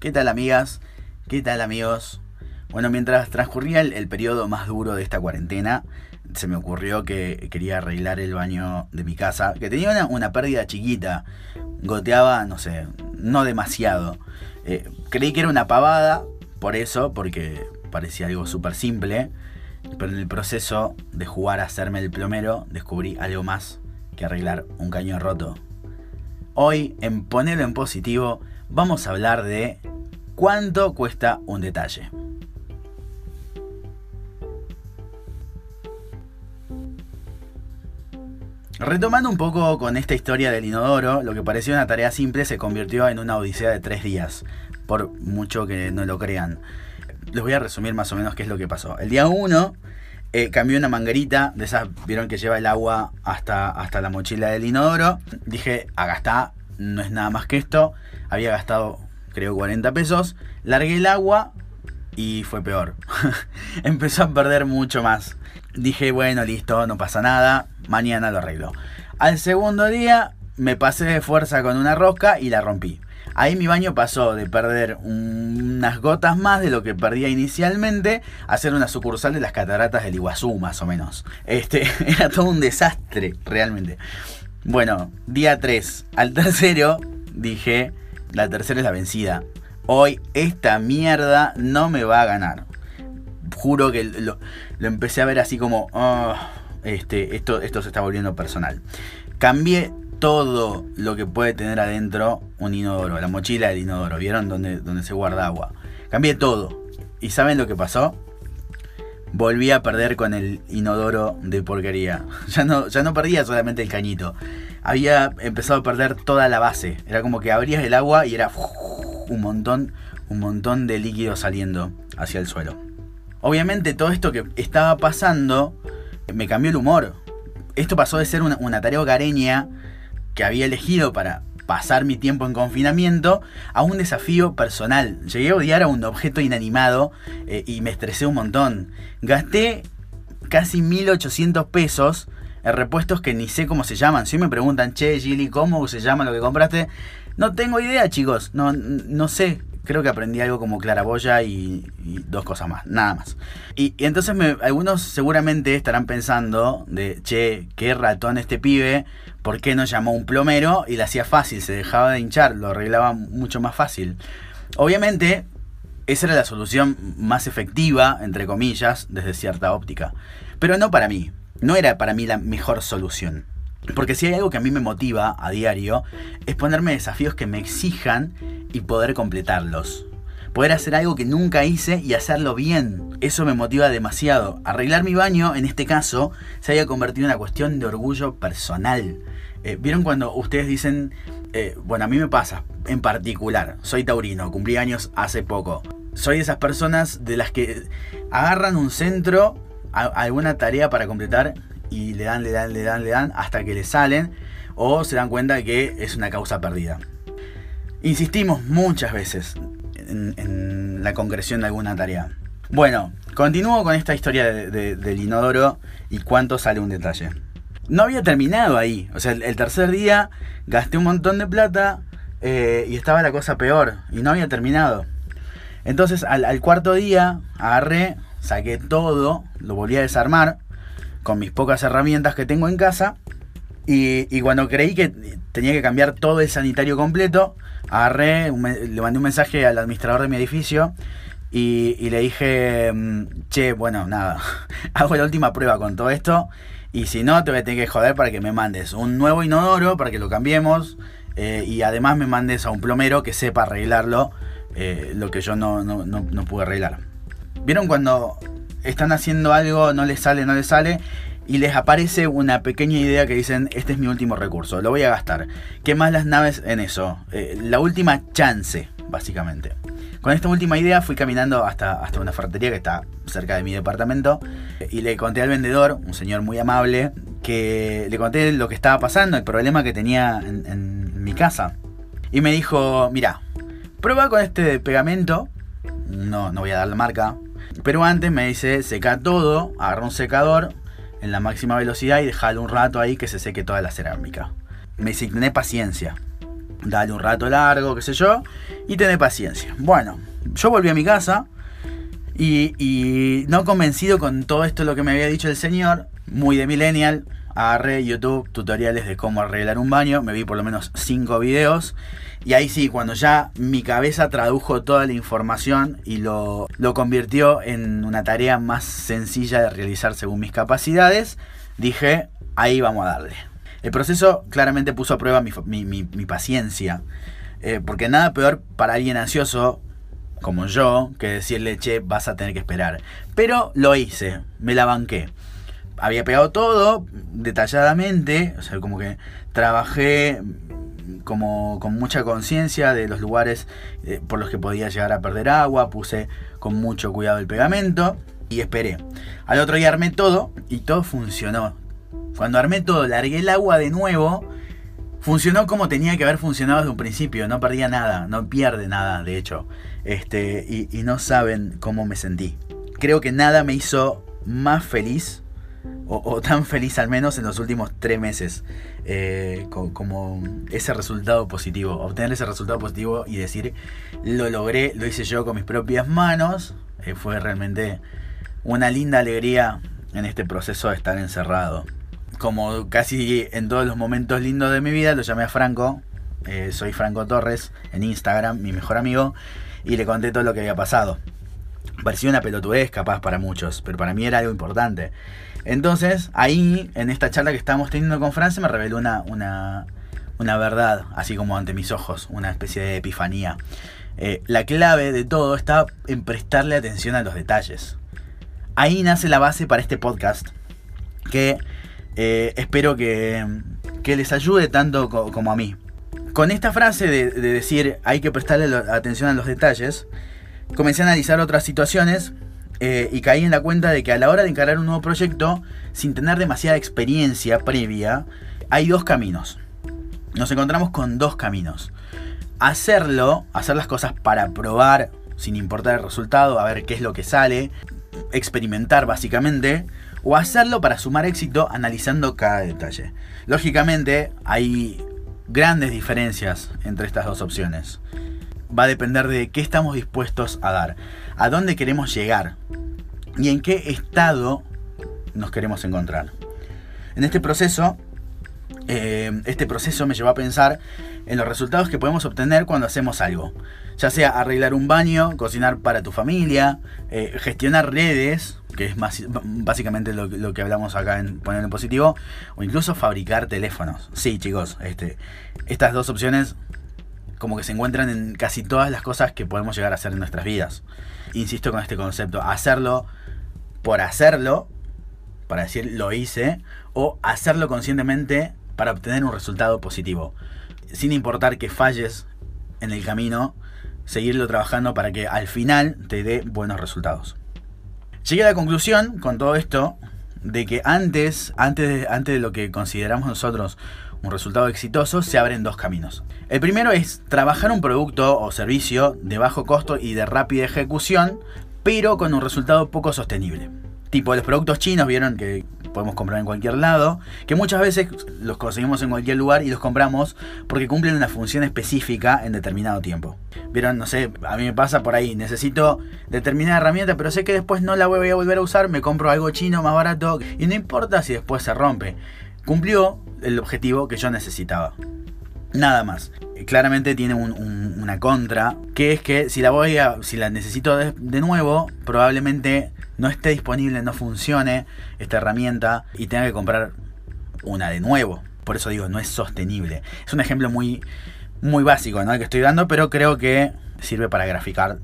¿Qué tal amigas? ¿Qué tal amigos? Bueno, mientras transcurría el, periodo más duro de esta cuarentena, se me ocurrió que quería arreglar el baño de mi casa, que tenía una, pérdida chiquita, goteaba, no sé, no demasiado. Eh, creí que era una pavada, por eso, porque parecía algo súper simple, pero en el proceso de jugar a hacerme el plomero descubrí algo más que arreglar un caño roto. Hoy, en Ponerlo en Positivo, vamos a hablar de cuánto cuesta un detalle. Retomando un poco con esta historia del inodoro, lo que parecía una tarea simple se convirtió en una odisea de tres días, por mucho que no lo crean. Les voy a resumir más o menos qué es lo que pasó. El día 1 eh, cambié una manguerita, de esas vieron que lleva el agua hasta, hasta la mochila del inodoro. Dije, acá está, no es nada más que esto. Había gastado creo 40 pesos. Largué el agua y fue peor. Empezó a perder mucho más. Dije, bueno, listo, no pasa nada, mañana lo arreglo. Al segundo día me pasé de fuerza con una rosca y la rompí. Ahí mi baño pasó de perder unas gotas más de lo que perdía inicialmente a ser una sucursal de las cataratas del Iguazú, más o menos. Este, era todo un desastre, realmente. Bueno, día 3. Al tercero dije, la tercera es la vencida. Hoy esta mierda no me va a ganar. Juro que lo, empecé a ver así como, ah, este, esto, esto se está volviendo personal. Cambié todo lo que puede tener adentro un inodoro, la mochila del inodoro, ¿vieron? Donde, donde se guarda agua. Cambié todo. ¿Y saben lo que pasó? Volví a perder con el inodoro de porquería. Ya no, ya no perdía solamente el cañito había empezado a perder toda la base. Era como que abrías el agua y era un montón, un montón de líquido saliendo hacia el suelo. Obviamente todo esto que estaba pasando me cambió el humor. Esto pasó de ser una, tarea hogareña que había elegido para pasar mi tiempo en confinamiento a un desafío personal. Llegué a odiar a un objeto inanimado eh, y me estresé un montón. Gasté casi 1800 pesos repuestos que ni sé cómo se llaman. Si me preguntan, che, Gili, ¿cómo se llama lo que compraste? No tengo idea, chicos. No, no sé. Creo que aprendí algo como claraboya y, dos cosas más, nada más. Y, entonces algunos seguramente estarán pensando de, che, qué ratón este pibe, ¿por qué no llamó un plomero y le hacía fácil? Se dejaba de hinchar, lo arreglaba mucho más fácil. Obviamente, esa era la solución más efectiva, entre comillas, desde cierta óptica. Pero no para mí no era para mí la mejor solución. Porque si hay algo que a mí me motiva a diario, es ponerme desafíos que me exijan y poder completarlos. Poder hacer algo que nunca hice y hacerlo bien. Eso me motiva demasiado. Arreglar mi baño, en este caso, se haya convertido en una cuestión de orgullo personal. Eh, ¿Vieron cuando ustedes dicen, eh, bueno, a mí me pasa, en particular, soy taurino, cumplí años hace poco. Soy de esas personas de las que agarran un centro alguna tarea para completar y le dan, le dan, le dan, le dan hasta que le salen o se dan cuenta que es una causa perdida. Insistimos muchas veces en, la concreción de alguna tarea. Bueno, continúo con esta historia del inodoro y cuánto sale un detalle. No había terminado ahí, o sea, el, tercer día gasté un montón de plata eh, y estaba la cosa peor y no había terminado. Entonces al cuarto día agarré, saqué todo, lo volví a desarmar con mis pocas herramientas que tengo en casa. Y, cuando creí que tenía que cambiar todo el sanitario completo, agarré, le mandé un mensaje al administrador de mi edificio y, le dije, mm, che, bueno, nada, hago la última prueba con todo esto y si no, te voy a tener que joder para que me mandes un nuevo inodoro para que lo cambiemos eh, y además me mandes a un plomero que sepa arreglarlo, eh, lo que yo no, no, no pude arreglar. ¿Vieron cuando están haciendo algo, no les sale, no les sale? Y les aparece una pequeña idea que dicen, este es mi último recurso, lo voy a gastar. ¿Qué más las naves en eso? Eh, la última chance, básicamente. Con esta última idea fui caminando hasta, hasta una ferretería que está cerca de mi departamento y le conté al vendedor, un señor muy amable, que le conté lo que estaba pasando, el problema que tenía en, en mi casa. Y me dijo, mira, prueba con este pegamento, no, no voy a dar la marca, pero antes me dice, seca todo, agarra un secador en la máxima velocidad y déjalo un rato ahí que se seque toda la cerámica. Me dice, tené paciencia. dale un rato largo, qué sé yo, y tené paciencia. Bueno, yo volví a mi casa y, y no convencido con todo esto lo que me había dicho el señor, muy de millennial, agarré YouTube, tutoriales de cómo arreglar un baño, me vi por lo menos 5 videos. Y ahí sí, cuando ya mi cabeza tradujo toda la información y lo, lo convirtió en una tarea más sencilla de realizar según mis capacidades, dije, ahí vamos a darle. El proceso claramente puso a prueba mi, paciencia, eh, porque nada peor para alguien ansioso como yo que decirle, che, vas a tener que esperar. Pero lo hice, me la banqué. Había pegado todo detalladamente, o sea, como que trabajé como con mucha conciencia de los lugares eh, por los que podía llegar a perder agua, puse con mucho cuidado el pegamento y esperé. Al otro día armé todo y todo funcionó. Cuando armé todo, largué el agua de nuevo. Funcionó como tenía que haber funcionado desde un principio. No perdía nada, no pierde nada, de hecho. Este, y, no saben cómo me sentí. Creo que nada me hizo más feliz, o, tan feliz al menos en los últimos tres meses, eh, como ese resultado positivo. Obtener ese resultado positivo y decir, lo logré, lo hice yo con mis propias manos. Eh, fue realmente una linda alegría en este proceso de estar encerrado como casi en todos los momentos lindos de mi vida, lo llamé a Franco. Eh, soy Franco Torres en Instagram, mi mejor amigo, y le conté todo lo que había pasado. Parecía una pelotudez capaz para muchos, pero para mí era algo importante. Entonces, ahí, en esta charla que estábamos teniendo con Francia, me reveló una, una, una verdad, así como ante mis ojos, una especie de epifanía. Eh, la clave de todo está en prestarle atención a los detalles. Ahí nace la base para este podcast, que eh, espero que, les ayude tanto como a mí. Con esta frase de, decir hay que prestarle atención a los detalles, comencé a analizar otras situaciones eh, y caí en la cuenta de que a la hora de encarar un nuevo proyecto, sin tener demasiada experiencia previa, hay dos caminos. Nos encontramos con dos caminos. Hacerlo, hacer las cosas para probar, sin importar el resultado, a ver qué es lo que sale, experimentar básicamente, o hacerlo para sumar éxito analizando cada detalle. Lógicamente hay grandes diferencias entre estas dos opciones. Va a depender de qué estamos dispuestos a dar, a dónde queremos llegar y en qué estado nos queremos encontrar. En este proceso, eh, este proceso me llevó a pensar en los resultados que podemos obtener cuando hacemos algo. Ya sea arreglar un baño, cocinar para tu familia, eh, gestionar redes, que es más, básicamente lo, que hablamos acá en poner en positivo, o incluso fabricar teléfonos. Sí, chicos, este, estas dos opciones como que se encuentran en casi todas las cosas que podemos llegar a hacer en nuestras vidas. Insisto con este concepto, hacerlo por hacerlo, para decir lo hice, o hacerlo conscientemente para obtener un resultado positivo. Sin importar que falles en el camino, seguirlo trabajando para que al final te dé buenos resultados. Llegué a la conclusión con todo esto de que antes, antes, antes de lo que consideramos nosotros un resultado exitoso, se abren dos caminos. El primero es trabajar un producto o servicio de bajo costo y de rápida ejecución, pero con un resultado poco sostenible. Tipo, los productos chinos vieron que podemos comprar en cualquier lado, que muchas veces los conseguimos en cualquier lugar y los compramos porque cumplen una función específica en determinado tiempo. Vieron, no sé, a mí me pasa por ahí, necesito determinada herramienta, pero sé que después no la voy a volver a usar, me compro algo chino más barato y no importa si después se rompe. Cumplió el objetivo que yo necesitaba. Nada más. Claramente tiene una contra, que es que si la voy a, si la necesito de, nuevo, probablemente no esté disponible, no funcione esta herramienta y tenga que comprar una de nuevo. Por eso digo, no es sostenible. Es un ejemplo muy, muy básico el que estoy dando, pero creo que sirve para graficar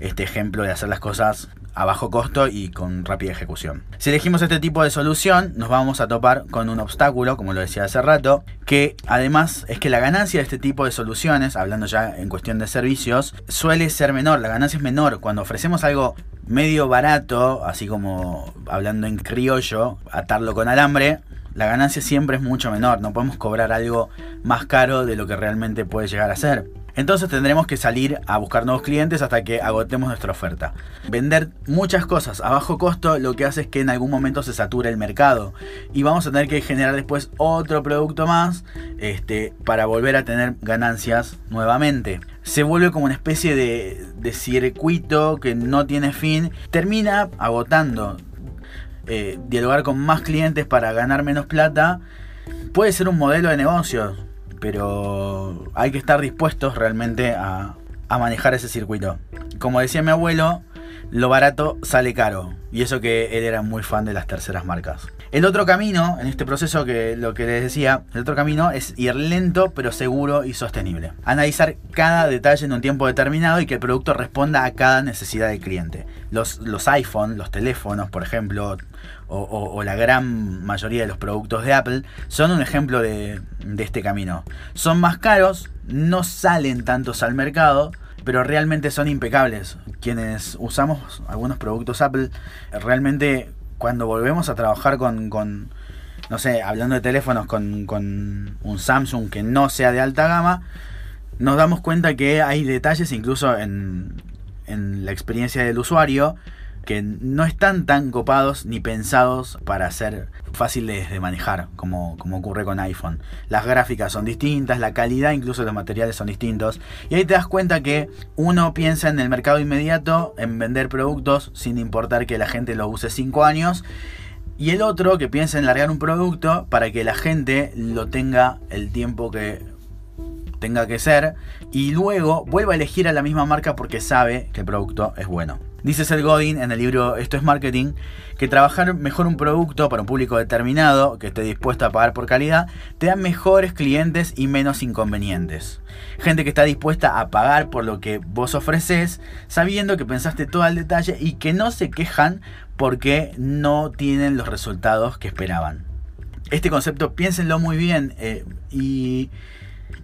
este ejemplo de hacer las cosas a bajo costo y con rápida ejecución. Si elegimos este tipo de solución, nos vamos a topar con un obstáculo, como lo decía hace rato, que además es que la ganancia de este tipo de soluciones, hablando ya en cuestión de servicios, suele ser menor. La ganancia es menor cuando ofrecemos algo medio barato, así como hablando en criollo, atarlo con alambre. La ganancia siempre es mucho menor, no podemos cobrar algo más caro de lo que realmente puede llegar a ser. Entonces tendremos que salir a buscar nuevos clientes hasta que agotemos nuestra oferta. Vender muchas cosas a bajo costo lo que hace es que en algún momento se sature el mercado y vamos a tener que generar después otro producto más este, para volver a tener ganancias nuevamente. Se vuelve como una especie de, circuito que no tiene fin. Termina agotando. Eh, dialogar con más clientes para ganar menos plata puede ser un modelo de negocio, pero hay que estar dispuestos realmente a, a manejar ese circuito. Como decía mi abuelo, lo barato sale caro. Y eso que él era muy fan de las terceras marcas. El otro camino, en este proceso que lo que les decía, el otro camino es ir lento pero seguro y sostenible. Analizar cada detalle en un tiempo determinado y que el producto responda a cada necesidad del cliente. Los, los iPhone, los teléfonos, por ejemplo, o, la gran mayoría de los productos de Apple, son un ejemplo de, de este camino. Son más caros, no salen tantos al mercado, pero realmente son impecables. Quienes usamos algunos productos Apple, realmente cuando volvemos a trabajar con, con no sé, hablando de teléfonos, con, con, un Samsung que no sea de alta gama, nos damos cuenta que hay detalles incluso en, en la experiencia del usuario que no están tan copados ni pensados para ser fáciles de manejar, como, como ocurre con iPhone. Las gráficas son distintas, la calidad incluso de los materiales son distintos. Y ahí te das cuenta que uno piensa en el mercado inmediato, en vender productos sin importar que la gente lo use 5 años. Y el otro que piensa en largar un producto para que la gente lo tenga el tiempo que tenga que ser. Y luego vuelva a elegir a la misma marca porque sabe que el producto es bueno. Dice Seth Godin en el libro Esto es Marketing que trabajar mejor un producto para un público determinado que esté dispuesto a pagar por calidad te da mejores clientes y menos inconvenientes. Gente que está dispuesta a pagar por lo que vos ofreces sabiendo que pensaste todo al detalle y que no se quejan porque no tienen los resultados que esperaban. Este concepto piénsenlo muy bien eh, y,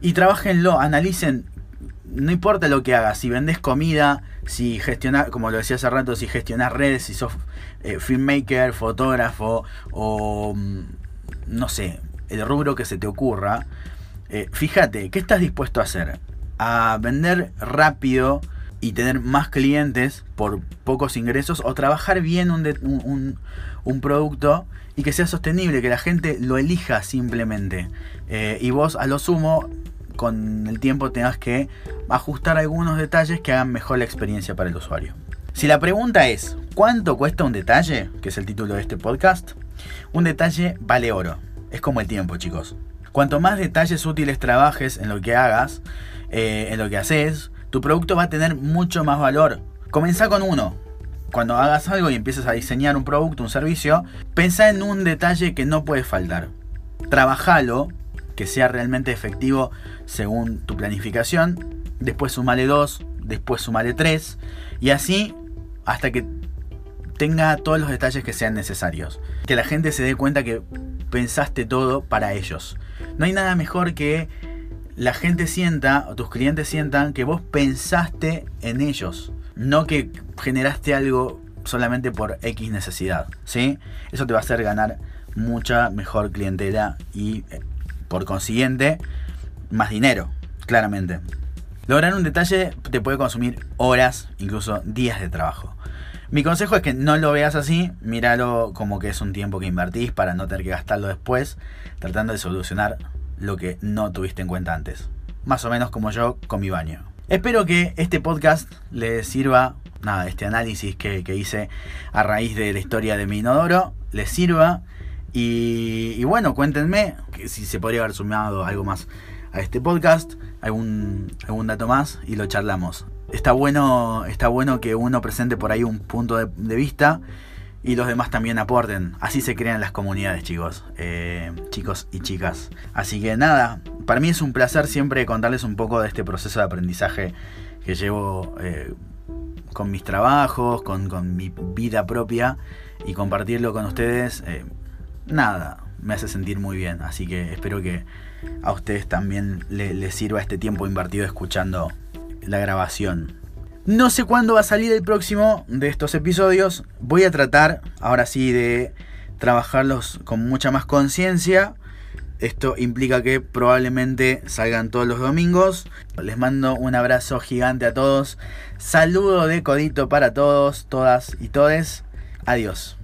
y trabajenlo, analicen no importa lo que hagas, si vendes comida, si gestionas, como lo decía hace rato, si gestionas redes, si sos eh, filmmaker, fotógrafo o mm, no sé, el rubro que se te ocurra, eh, fíjate, ¿qué estás dispuesto a hacer? ¿A vender rápido y tener más clientes por pocos ingresos o trabajar bien un, un, producto y que sea sostenible, que la gente lo elija simplemente? Eh, y vos a lo sumo con el tiempo tengas que ajustar algunos detalles que hagan mejor la experiencia para el usuario. Si la pregunta es, ¿cuánto cuesta un detalle? Que es el título de este podcast. Un detalle vale oro. Es como el tiempo, chicos. Cuanto más detalles útiles trabajes en lo que hagas, eh, en lo que haces, tu producto va a tener mucho más valor. Comenzá con uno. Cuando hagas algo y empieces a diseñar un producto, un servicio, pensá en un detalle que no puede faltar. Trabajalo que sea realmente efectivo según tu planificación. Después sumale 2, después sumale 3 y así hasta que tenga todos los detalles que sean necesarios. Que la gente se dé cuenta que pensaste todo para ellos. No hay nada mejor que la gente sienta o tus clientes sientan que vos pensaste en ellos, no que generaste algo solamente por X necesidad, ¿sí? Eso te va a hacer ganar mucha mejor clientela y eh, por consiguiente, más dinero, claramente. Lograr un detalle te puede consumir horas, incluso días de trabajo. Mi consejo es que no lo veas así, míralo como que es un tiempo que invertís para no tener que gastarlo después, tratando de solucionar lo que no tuviste en cuenta antes. Más o menos como yo con mi baño. Espero que este podcast les sirva, nada, este análisis que, que hice a raíz de la historia de mi inodoro, les sirva y, bueno, cuéntenme si se podría haber sumado algo más este podcast, algún, algún dato más y lo charlamos. Está bueno, está bueno que uno presente por ahí un punto de, vista y los demás también aporten. Así se crean las comunidades, chicos, eh, chicos y chicas. Así que nada, para mí es un placer siempre contarles un poco de este proceso de aprendizaje que llevo eh, con mis trabajos, con, mi vida propia y compartirlo con ustedes. Eh, nada, me hace sentir muy bien. Así que espero que a ustedes también les, sirva este tiempo invertido escuchando la grabación. No sé cuándo va a salir el próximo de estos episodios. Voy a tratar, ahora sí, de trabajarlos con mucha más conciencia. Esto implica que probablemente salgan todos los domingos. Les mando un abrazo gigante a todos. Saludo de codito para todos, todas y todes. Adiós.